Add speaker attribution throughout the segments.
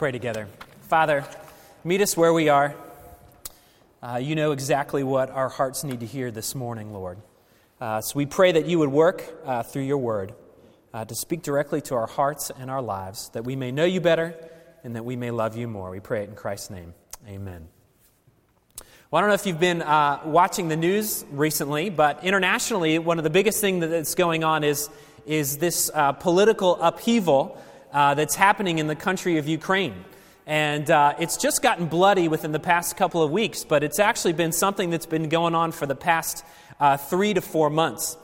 Speaker 1: pray together. Father, meet us where we are. Uh, you know exactly what our hearts need to hear this morning, Lord. Uh, so we pray that you would work uh, through your word uh, to speak directly to our hearts and our lives, that we may know you better and that we may love you more. We pray it in Christ's name. Amen. Well, I don't know if you've been uh, watching the news recently, but internationally, one of the biggest things that's going on is, is this uh, political upheaval uh, that's happening in the country of Ukraine. And uh, it's just gotten bloody within the past couple of weeks, but it's actually been something that's been going on for the past uh, three to four months.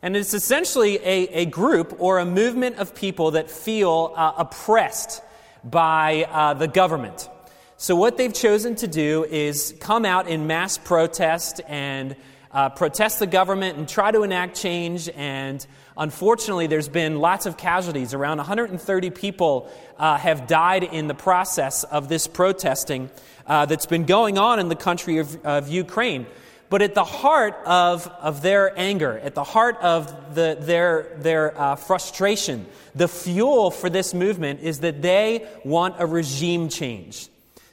Speaker 1: And it's essentially a, a group or a movement of people that feel uh, oppressed by uh, the government. So, what they've chosen to do is come out in mass protest and uh, protest the government and try to enact change. And unfortunately, there's been lots of casualties. Around 130 people uh, have died in the process of this protesting uh, that's been going on in the country of, of Ukraine. But at the heart of, of their anger, at the heart of the, their, their uh, frustration, the fuel for this movement is that they want a regime change.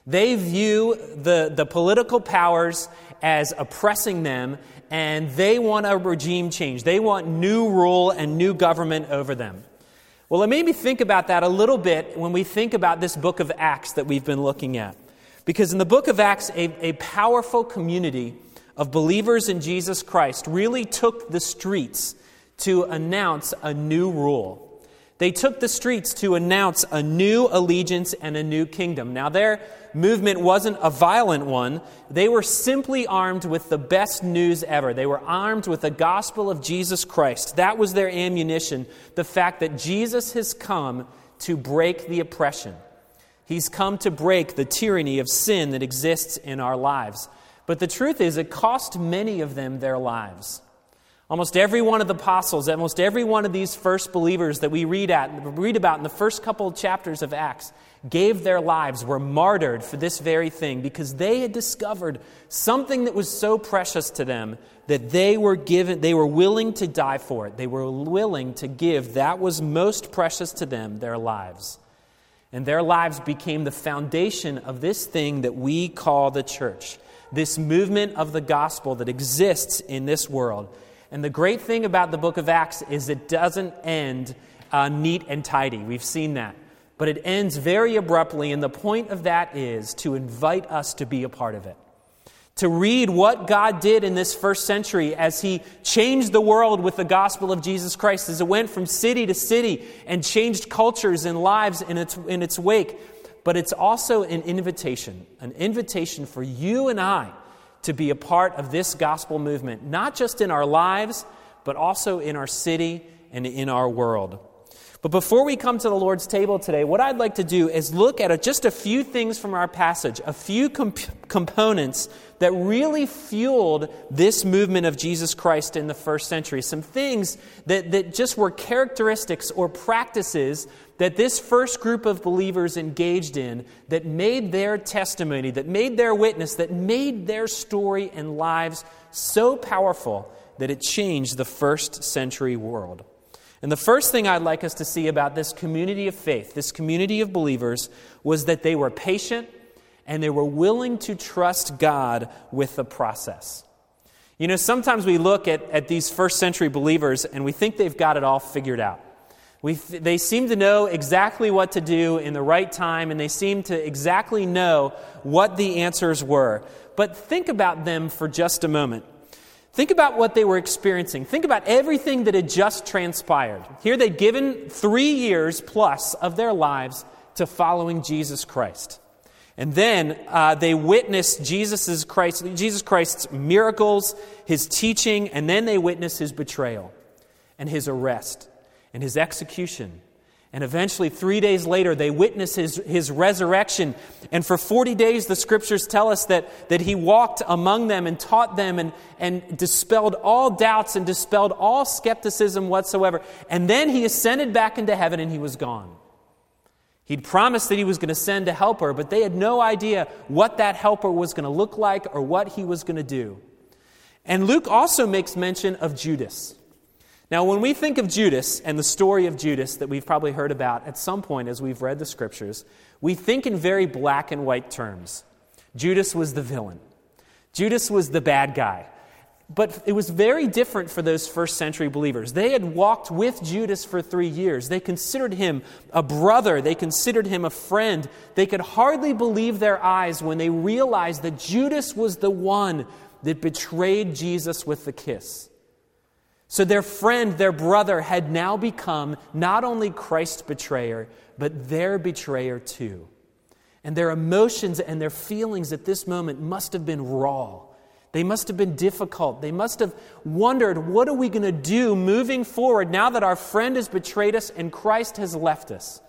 Speaker 1: They view the, the political powers as oppressing them, and they want a regime change. They want new rule and new government over them. Well, it made me think about that a little bit when we think about this book of Acts that we've been looking at. Because in the book of Acts, a, a powerful community of believers in Jesus Christ really took the streets to announce a new rule. They took the streets to announce a new allegiance and a new kingdom. Now, their movement wasn't a violent one. They were simply armed with the best news ever. They were armed with the gospel of Jesus Christ. That was their ammunition. The fact that Jesus has come to break the oppression. He's come to break the tyranny of sin that exists in our lives. But the truth is, it cost many of them their lives. Almost every one of the apostles, almost every one of these first believers that we read, at, read about in the first couple of chapters of Acts gave their lives, were martyred for this very thing because they had discovered something that was so precious to them that they were given they were willing to die for it. They were willing to give that was most precious to them, their lives. And their lives became the foundation of this thing that we call the church, this movement of the gospel that exists in this world. And the great thing about the book of Acts is it doesn't end uh, neat and tidy. We've seen that. But it ends very abruptly, and the point of that is to invite us to be a part of it. To read what God did in this first century as He changed the world with the gospel of Jesus Christ, as it went from city to city and changed cultures and lives in its, in its wake. But it's also an invitation, an invitation for you and I to be a part of this gospel movement, not just in our lives, but also in our city and in our world. But before we come to the Lord's table today, what I'd like to do is look at a, just a few things from our passage, a few comp- components that really fueled this movement of Jesus Christ in the first century. Some things that, that just were characteristics or practices that this first group of believers engaged in that made their testimony, that made their witness, that made their story and lives so powerful that it changed the first century world. And the first thing I'd like us to see about this community of faith, this community of believers, was that they were patient and they were willing to trust God with the process. You know, sometimes we look at, at these first century believers and we think they've got it all figured out. We, they seem to know exactly what to do in the right time, and they seem to exactly know what the answers were. But think about them for just a moment. Think about what they were experiencing. Think about everything that had just transpired. Here they'd given three years plus of their lives to following Jesus Christ. And then uh, they witnessed Christ, Jesus Christ's miracles, his teaching, and then they witnessed his betrayal and his arrest and his execution and eventually, three days later, they witness his, his resurrection. And for 40 days, the scriptures tell us that, that he walked among them and taught them and, and dispelled all doubts and dispelled all skepticism whatsoever. And then he ascended back into heaven and he was gone. He'd promised that he was going to send a helper, but they had no idea what that helper was going to look like or what he was going to do. And Luke also makes mention of Judas. Now, when we think of Judas and the story of Judas that we've probably heard about at some point as we've read the scriptures, we think in very black and white terms. Judas was the villain, Judas was the bad guy. But it was very different for those first century believers. They had walked with Judas for three years. They considered him a brother. They considered him a friend. They could hardly believe their eyes when they realized that Judas was the one that betrayed Jesus with the kiss. So their friend, their brother, had now become not only Christ's betrayer, but their betrayer too. And their emotions and their feelings at this moment must have been raw. They must have been difficult. They must have wondered, what are we going to do moving forward now that our friend has betrayed us and Christ has left us?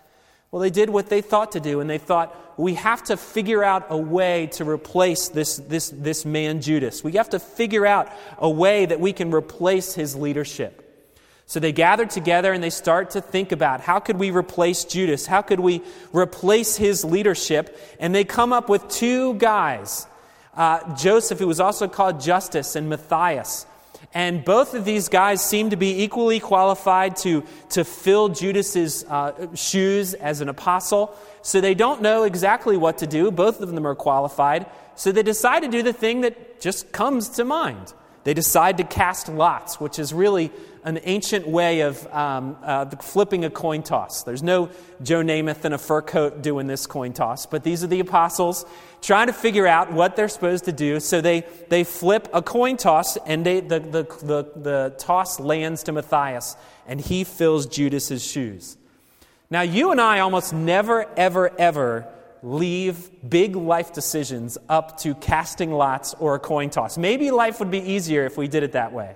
Speaker 1: Well, they did what they thought to do, and they thought, we have to figure out a way to replace this, this, this man, Judas. We have to figure out a way that we can replace his leadership. So they gather together and they start to think about how could we replace Judas? How could we replace his leadership? And they come up with two guys uh, Joseph, who was also called Justus, and Matthias. And both of these guys seem to be equally qualified to, to fill Judas's uh, shoes as an apostle. So they don't know exactly what to do. Both of them are qualified. So they decide to do the thing that just comes to mind. They decide to cast lots, which is really an ancient way of um, uh, flipping a coin toss. There's no Joe Namath in a fur coat doing this coin toss, but these are the apostles trying to figure out what they're supposed to do. So they, they flip a coin toss, and they, the, the, the, the toss lands to Matthias, and he fills Judas's shoes. Now, you and I almost never, ever, ever leave big life decisions up to casting lots or a coin toss. Maybe life would be easier if we did it that way.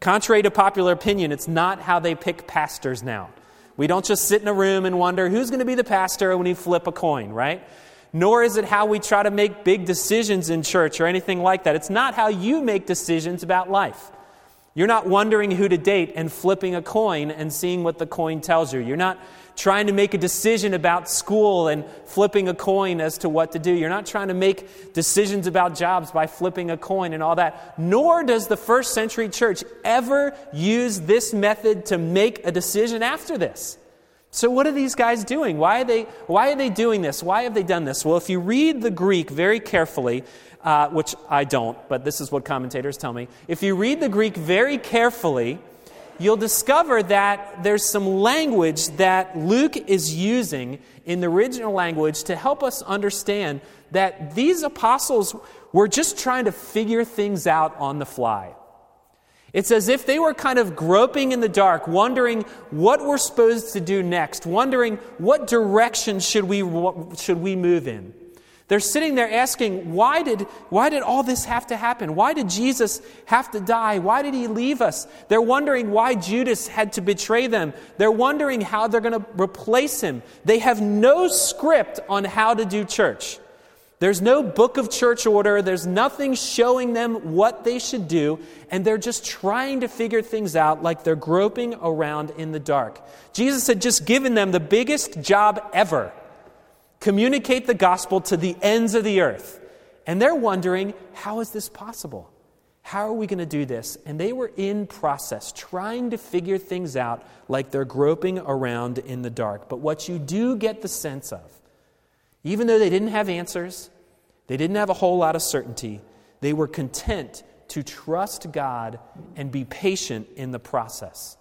Speaker 1: Contrary to popular opinion, it's not how they pick pastors now. We don't just sit in a room and wonder who's going to be the pastor when you flip a coin, right? Nor is it how we try to make big decisions in church or anything like that. It's not how you make decisions about life. You're not wondering who to date and flipping a coin and seeing what the coin tells you. You're not trying to make a decision about school and flipping a coin as to what to do. You're not trying to make decisions about jobs by flipping a coin and all that. Nor does the first century church ever use this method to make a decision after this. So, what are these guys doing? Why are they, why are they doing this? Why have they done this? Well, if you read the Greek very carefully, uh, which I don't, but this is what commentators tell me, if you read the Greek very carefully, you'll discover that there's some language that Luke is using in the original language to help us understand that these apostles were just trying to figure things out on the fly. It's as if they were kind of groping in the dark, wondering what we're supposed to do next, wondering what direction should we, should we move in. They're sitting there asking, why did, why did all this have to happen? Why did Jesus have to die? Why did he leave us? They're wondering why Judas had to betray them. They're wondering how they're going to replace him. They have no script on how to do church. There's no book of church order. There's nothing showing them what they should do. And they're just trying to figure things out like they're groping around in the dark. Jesus had just given them the biggest job ever communicate the gospel to the ends of the earth. And they're wondering, how is this possible? How are we going to do this? And they were in process, trying to figure things out like they're groping around in the dark. But what you do get the sense of, even though they didn't have answers, they didn't have a whole lot of certainty, they were content to trust God and be patient in the process.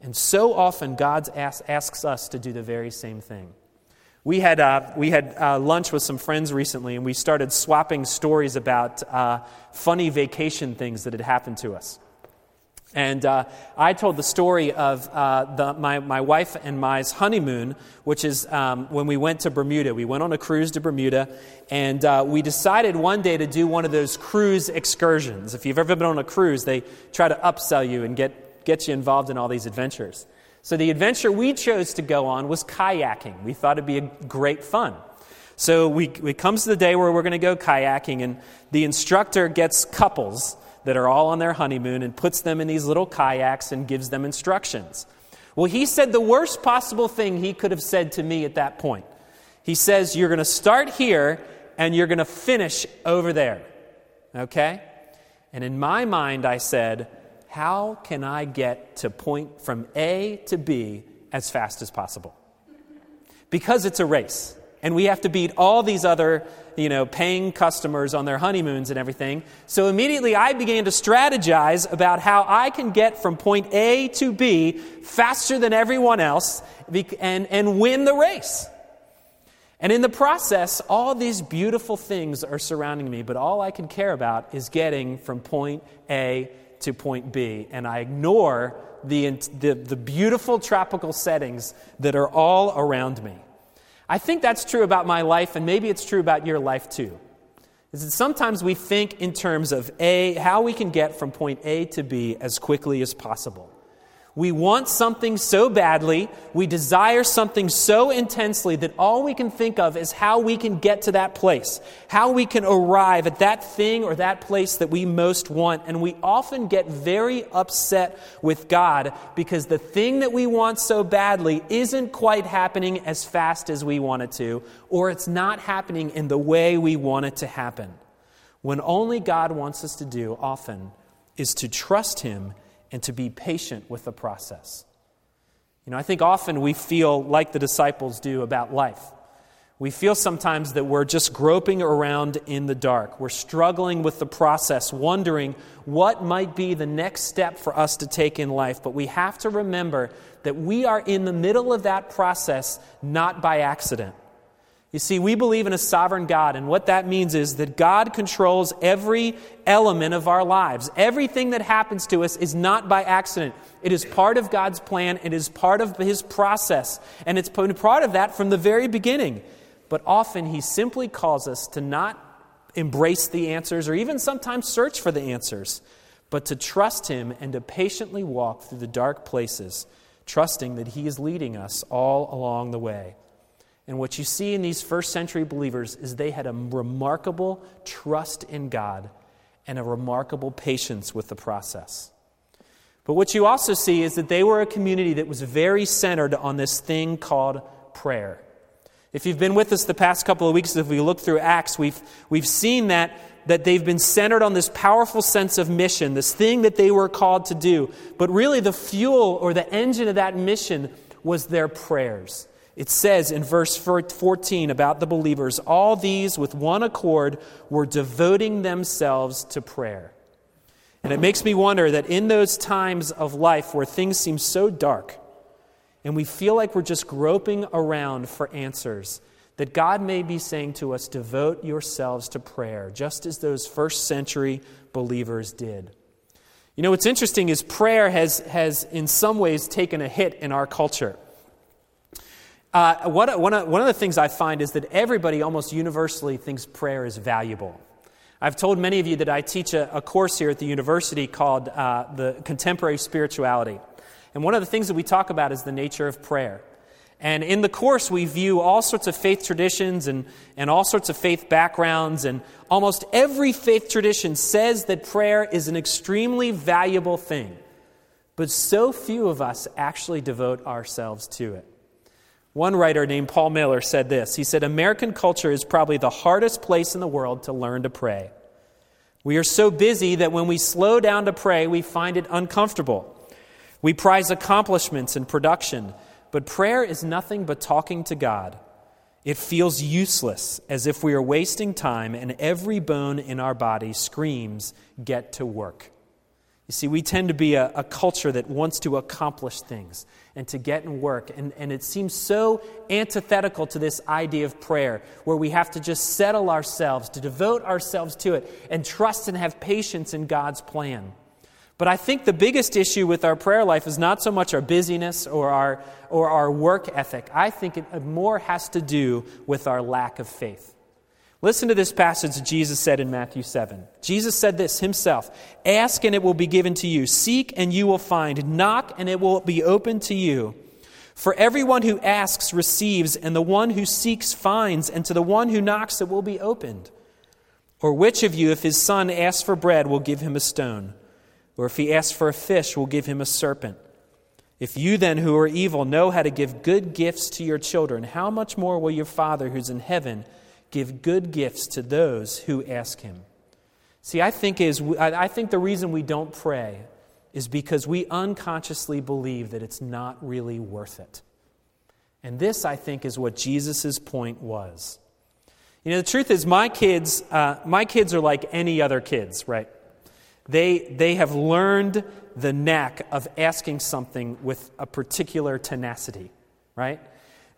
Speaker 1: And so often, God asks us to do the very same thing. We had, uh, we had uh, lunch with some friends recently, and we started swapping stories about uh, funny vacation things that had happened to us. And uh, I told the story of uh, the, my, my wife and my's honeymoon, which is um, when we went to Bermuda. We went on a cruise to Bermuda, and uh, we decided one day to do one of those cruise excursions. If you've ever been on a cruise, they try to upsell you and get, get you involved in all these adventures. So the adventure we chose to go on was kayaking. We thought it'd be a great fun. So we, it comes to the day where we're going to go kayaking, and the instructor gets couples that are all on their honeymoon and puts them in these little kayaks and gives them instructions. Well, he said the worst possible thing he could have said to me at that point. He says, You're going to start here and you're going to finish over there. Okay? And in my mind, I said, how can I get to point from A to B as fast as possible? Because it's a race. And we have to beat all these other, you know, paying customers on their honeymoons and everything. So immediately I began to strategize about how I can get from point A to B faster than everyone else and, and win the race. And in the process, all these beautiful things are surrounding me, but all I can care about is getting from point A to point B. And I ignore the, the, the beautiful tropical settings that are all around me. I think that's true about my life, and maybe it's true about your life too. Is that sometimes we think in terms of A, how we can get from point A to B as quickly as possible. We want something so badly, we desire something so intensely that all we can think of is how we can get to that place, how we can arrive at that thing or that place that we most want. And we often get very upset with God because the thing that we want so badly isn't quite happening as fast as we want it to, or it's not happening in the way we want it to happen. When only God wants us to do often is to trust Him and to be patient with the process. You know, I think often we feel like the disciples do about life. We feel sometimes that we're just groping around in the dark. We're struggling with the process, wondering what might be the next step for us to take in life. But we have to remember that we are in the middle of that process not by accident. You see, we believe in a sovereign God, and what that means is that God controls every element of our lives. Everything that happens to us is not by accident. It is part of God's plan, it is part of His process, and it's it's part of that from the very beginning. But often He simply calls us to not embrace the answers or even sometimes search for the answers, but to trust Him and to patiently walk through the dark places, trusting that He is leading us all along the way. And what you see in these first century believers is they had a remarkable trust in God and a remarkable patience with the process. But what you also see is that they were a community that was very centered on this thing called prayer. If you've been with us the past couple of weeks, if we look through Acts, we've, we've seen that, that they've been centered on this powerful sense of mission, this thing that they were called to do. But really, the fuel or the engine of that mission was their prayers. It says in verse 14 about the believers, all these with one accord were devoting themselves to prayer. And it makes me wonder that in those times of life where things seem so dark and we feel like we're just groping around for answers, that God may be saying to us, devote yourselves to prayer, just as those first century believers did. You know, what's interesting is prayer has, has in some ways taken a hit in our culture. Uh, one, of, one of the things I find is that everybody almost universally thinks prayer is valuable. I've told many of you that I teach a, a course here at the university called uh, the Contemporary Spirituality. And one of the things that we talk about is the nature of prayer. And in the course, we view all sorts of faith traditions and, and all sorts of faith backgrounds. And almost every faith tradition says that prayer is an extremely valuable thing. But so few of us actually devote ourselves to it. One writer named Paul Miller said this He said, American culture is probably the hardest place in the world to learn to pray. We are so busy that when we slow down to pray, we find it uncomfortable. We prize accomplishments and production, but prayer is nothing but talking to God. It feels useless, as if we are wasting time, and every bone in our body screams, Get to work. You see, we tend to be a, a, culture that wants to accomplish things and to get and work. And, and it seems so antithetical to this idea of prayer, where we have to just settle ourselves, to devote ourselves to it, and trust and have patience in God's plan. But I think the biggest issue with our prayer life is not so much our busyness or our, or our work ethic. I think it more has to do with our lack of faith. Listen to this passage Jesus said in Matthew 7. Jesus said this himself Ask and it will be given to you, seek and you will find, knock and it will be opened to you. For everyone who asks receives, and the one who seeks finds, and to the one who knocks it will be opened. Or which of you, if his son asks for bread, will give him a stone? Or if he asks for a fish, will give him a serpent? If you then, who are evil, know how to give good gifts to your children, how much more will your Father who's in heaven? Give good gifts to those who ask him. See, I think, is, I think the reason we don't pray is because we unconsciously believe that it's not really worth it. And this, I think, is what Jesus' point was. You know, the truth is, my kids, uh, my kids are like any other kids, right? They, they have learned the knack of asking something with a particular tenacity, right?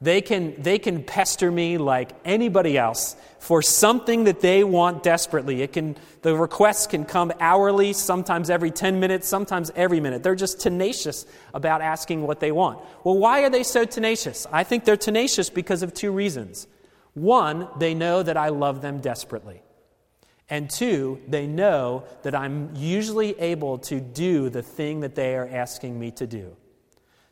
Speaker 1: They can, they can pester me like anybody else for something that they want desperately. It can, the requests can come hourly, sometimes every 10 minutes, sometimes every minute. They're just tenacious about asking what they want. Well, why are they so tenacious? I think they're tenacious because of two reasons. One, they know that I love them desperately. And two, they know that I'm usually able to do the thing that they are asking me to do.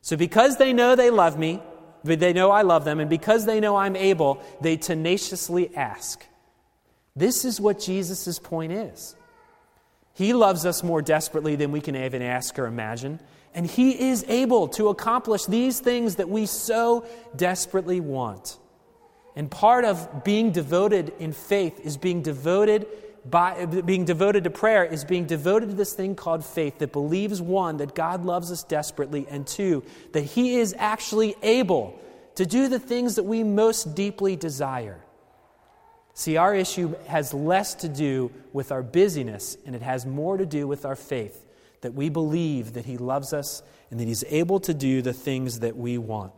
Speaker 1: So, because they know they love me, they know I love them, and because they know I'm able, they tenaciously ask. This is what Jesus' point is. He loves us more desperately than we can even ask or imagine, and He is able to accomplish these things that we so desperately want. And part of being devoted in faith is being devoted by being devoted to prayer is being devoted to this thing called faith that believes one that God loves us desperately and two that he is actually able to do the things that we most deeply desire. See, our issue has less to do with our busyness and it has more to do with our faith that we believe that he loves us and that he's able to do the things that we want.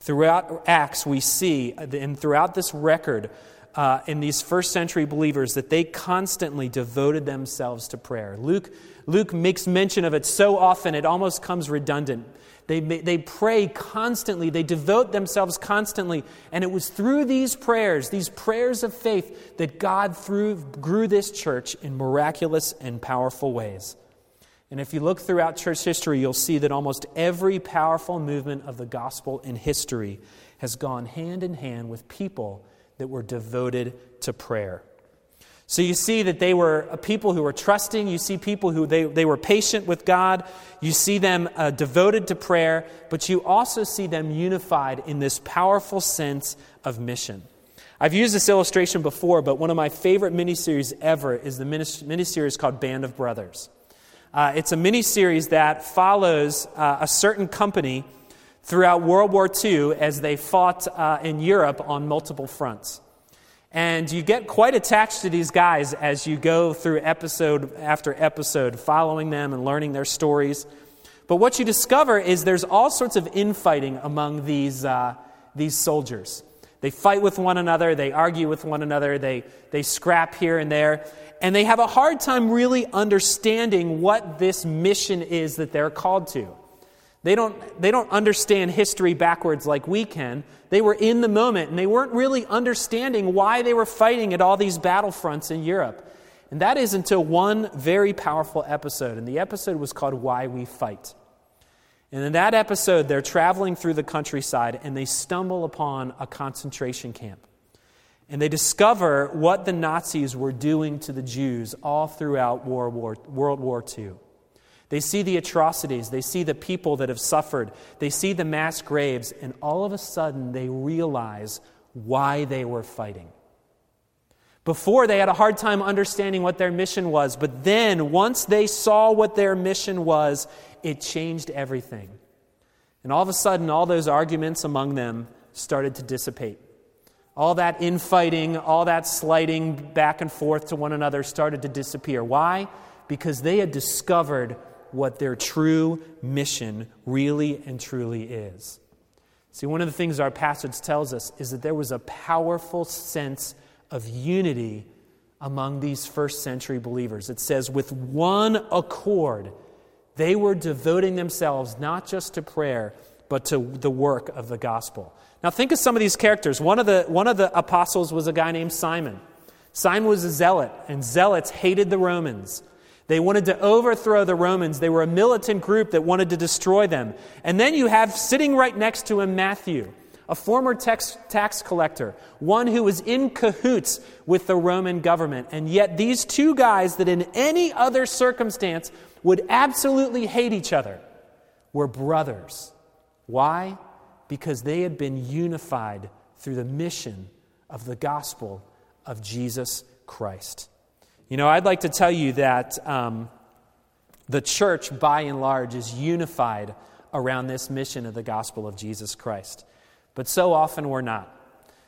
Speaker 1: Throughout Acts, we see, uh, and throughout this record, uh, in these first century believers that they constantly devoted themselves to prayer. Luke, Luke makes mention of it so often it almost comes redundant. They, they pray constantly, they devote themselves constantly. And it was through these prayers, these prayers of faith, that God through, grew this church in miraculous and powerful ways. And if you look throughout church history, you'll see that almost every powerful movement of the gospel in history has gone hand in hand with people that were devoted to prayer. So you see that they were people who were trusting. You see people who they, they were patient with God. You see them uh, devoted to prayer, but you also see them unified in this powerful sense of mission. I've used this illustration before, but one of my favorite miniseries ever is the miniseries called Band of Brothers. Uh, it's a miniseries that follows uh, a certain company throughout World War II as they fought uh, in Europe on multiple fronts. And you get quite attached to these guys as you go through episode after episode, following them and learning their stories. But what you discover is there's all sorts of infighting among these, uh, these soldiers. They fight with one another, they argue with one another, they, they scrap here and there, and they have a hard time really understanding what this mission is that they're called to. They don't, they don't understand history backwards like we can. They were in the moment and they weren't really understanding why they were fighting at all these battlefronts in Europe. And that is until one very powerful episode. And the episode was called Why We Fight. And in that episode, they're traveling through the countryside and they stumble upon a concentration camp. And they discover what the Nazis were doing to the Jews all throughout World War, World War II. They see the atrocities, they see the people that have suffered, they see the mass graves, and all of a sudden they realize why they were fighting. Before, they had a hard time understanding what their mission was, but then, once they saw what their mission was, it changed everything. And all of a sudden, all those arguments among them started to dissipate. All that infighting, all that slighting back and forth to one another started to disappear. Why? Because they had discovered what their true mission really and truly is. See, one of the things our passage tells us is that there was a powerful sense of unity among these first century believers. It says, with one accord, they were devoting themselves not just to prayer, but to the work of the gospel. Now, think of some of these characters. One of the, one of the apostles was a guy named Simon. Simon was a zealot, and zealots hated the Romans. They wanted to overthrow the Romans. They were a militant group that wanted to destroy them. And then you have sitting right next to him Matthew, a former tax, tax collector, one who was in cahoots with the Roman government. And yet, these two guys that in any other circumstance would absolutely hate each other were brothers. Why? Because they had been unified through the mission of the gospel of Jesus Christ. You know, I'd like to tell you that um, the church, by and large, is unified around this mission of the gospel of Jesus Christ. But so often we're not.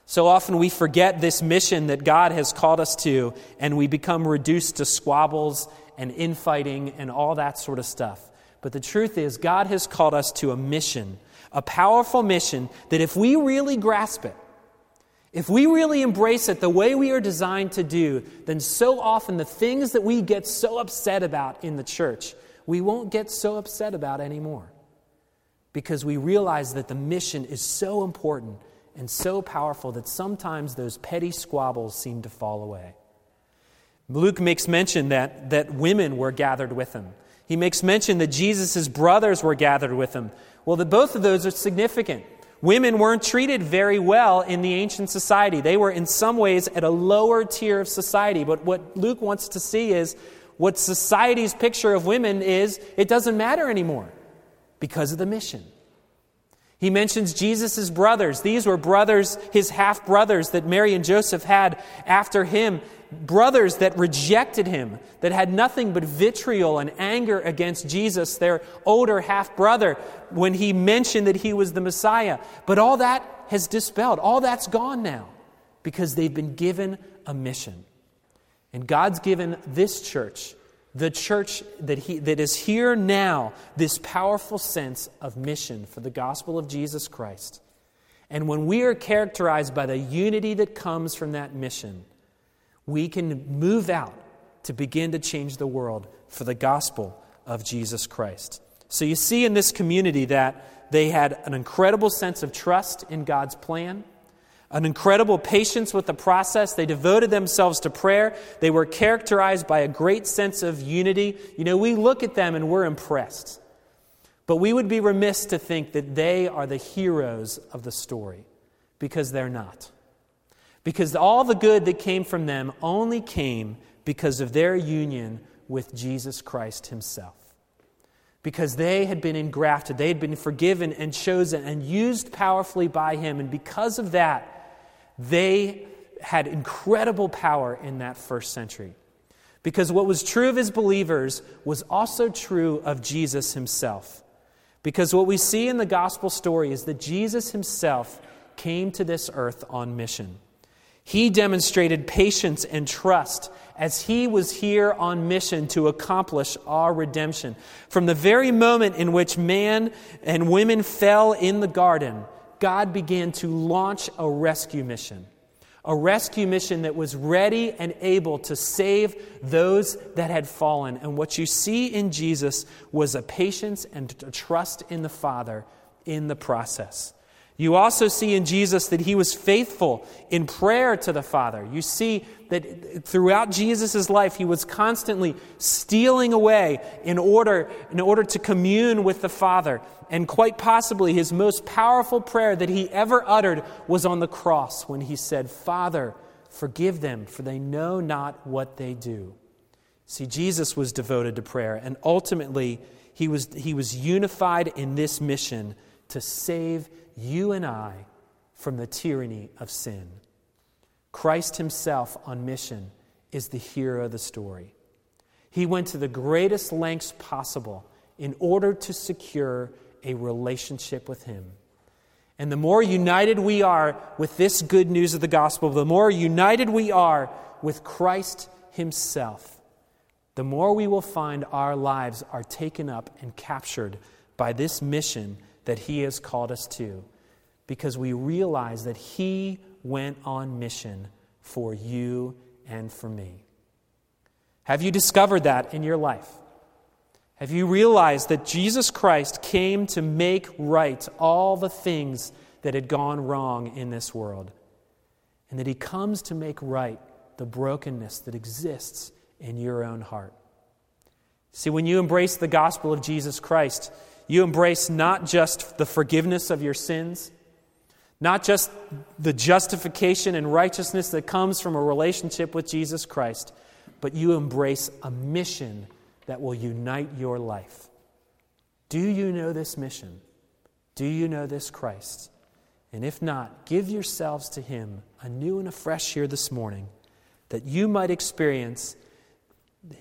Speaker 1: So often we forget this mission that God has called us to, and we become reduced to squabbles and infighting and all that sort of stuff. But the truth is, God has called us to a mission, a powerful mission that if we really grasp it, if we really embrace it the way we are designed to do, then so often the things that we get so upset about in the church, we won't get so upset about anymore. Because we realize that the mission is so important and so powerful that sometimes those petty squabbles seem to fall away. Luke makes mention that, that women were gathered with him. He makes mention that Jesus' brothers were gathered with him. Well, the, both of those are significant. Women weren't treated very well in the ancient society. They were, in some ways, at a lower tier of society. But what Luke wants to see is what society's picture of women is it doesn't matter anymore because of the mission. He mentions Jesus' brothers. These were brothers, his half brothers that Mary and Joseph had after him. Brothers that rejected him, that had nothing but vitriol and anger against Jesus, their older half brother, when he mentioned that he was the Messiah. But all that has dispelled. All that's gone now because they've been given a mission. And God's given this church the church that, he, that is here now, this powerful sense of mission for the gospel of Jesus Christ. And when we are characterized by the unity that comes from that mission, we can move out to begin to change the world for the gospel of Jesus Christ. So you see in this community that they had an incredible sense of trust in God's plan an incredible patience with the process. They devoted themselves to prayer. They were characterized by a great sense of unity. You know, we look at them and we're impressed. But we would be remiss to think that they are the heroes of the story because they're not. Because all the good that came from them only came because of their union with Jesus Christ Himself. Because they had been engrafted, they had been forgiven and chosen and used powerfully by Him. And because of that, they had incredible power in that first century. Because what was true of his believers was also true of Jesus himself. Because what we see in the gospel story is that Jesus himself came to this earth on mission. He demonstrated patience and trust as he was here on mission to accomplish our redemption. From the very moment in which man and women fell in the garden, God began to launch a rescue mission. A rescue mission that was ready and able to save those that had fallen. And what you see in Jesus was a patience and a trust in the Father in the process. You also see in Jesus that he was faithful in prayer to the Father. You see that throughout Jesus' life, he was constantly stealing away in order, in order to commune with the Father. And quite possibly, his most powerful prayer that he ever uttered was on the cross when he said, Father, forgive them, for they know not what they do. See, Jesus was devoted to prayer, and ultimately, he was, he was unified in this mission to save you and I from the tyranny of sin. Christ himself on mission is the hero of the story. He went to the greatest lengths possible in order to secure a relationship with him. And the more united we are with this good news of the gospel, the more united we are with Christ himself, the more we will find our lives are taken up and captured by this mission that He has called us to because we realize that He went on mission for you and for me. Have you discovered that in your life? Have you realized that Jesus Christ came to make right all the things that had gone wrong in this world? And that He comes to make right the brokenness that exists in your own heart? See, when you embrace the gospel of Jesus Christ, you embrace not just the forgiveness of your sins, not just the justification and righteousness that comes from a relationship with Jesus Christ, but you embrace a mission that will unite your life. Do you know this mission? Do you know this Christ? And if not, give yourselves to Him anew and afresh here this morning that you might experience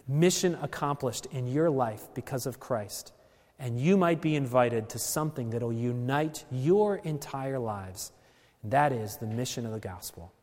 Speaker 1: mission accomplished in your life because of Christ and you might be invited to something that will unite your entire lives. That is the mission of the gospel.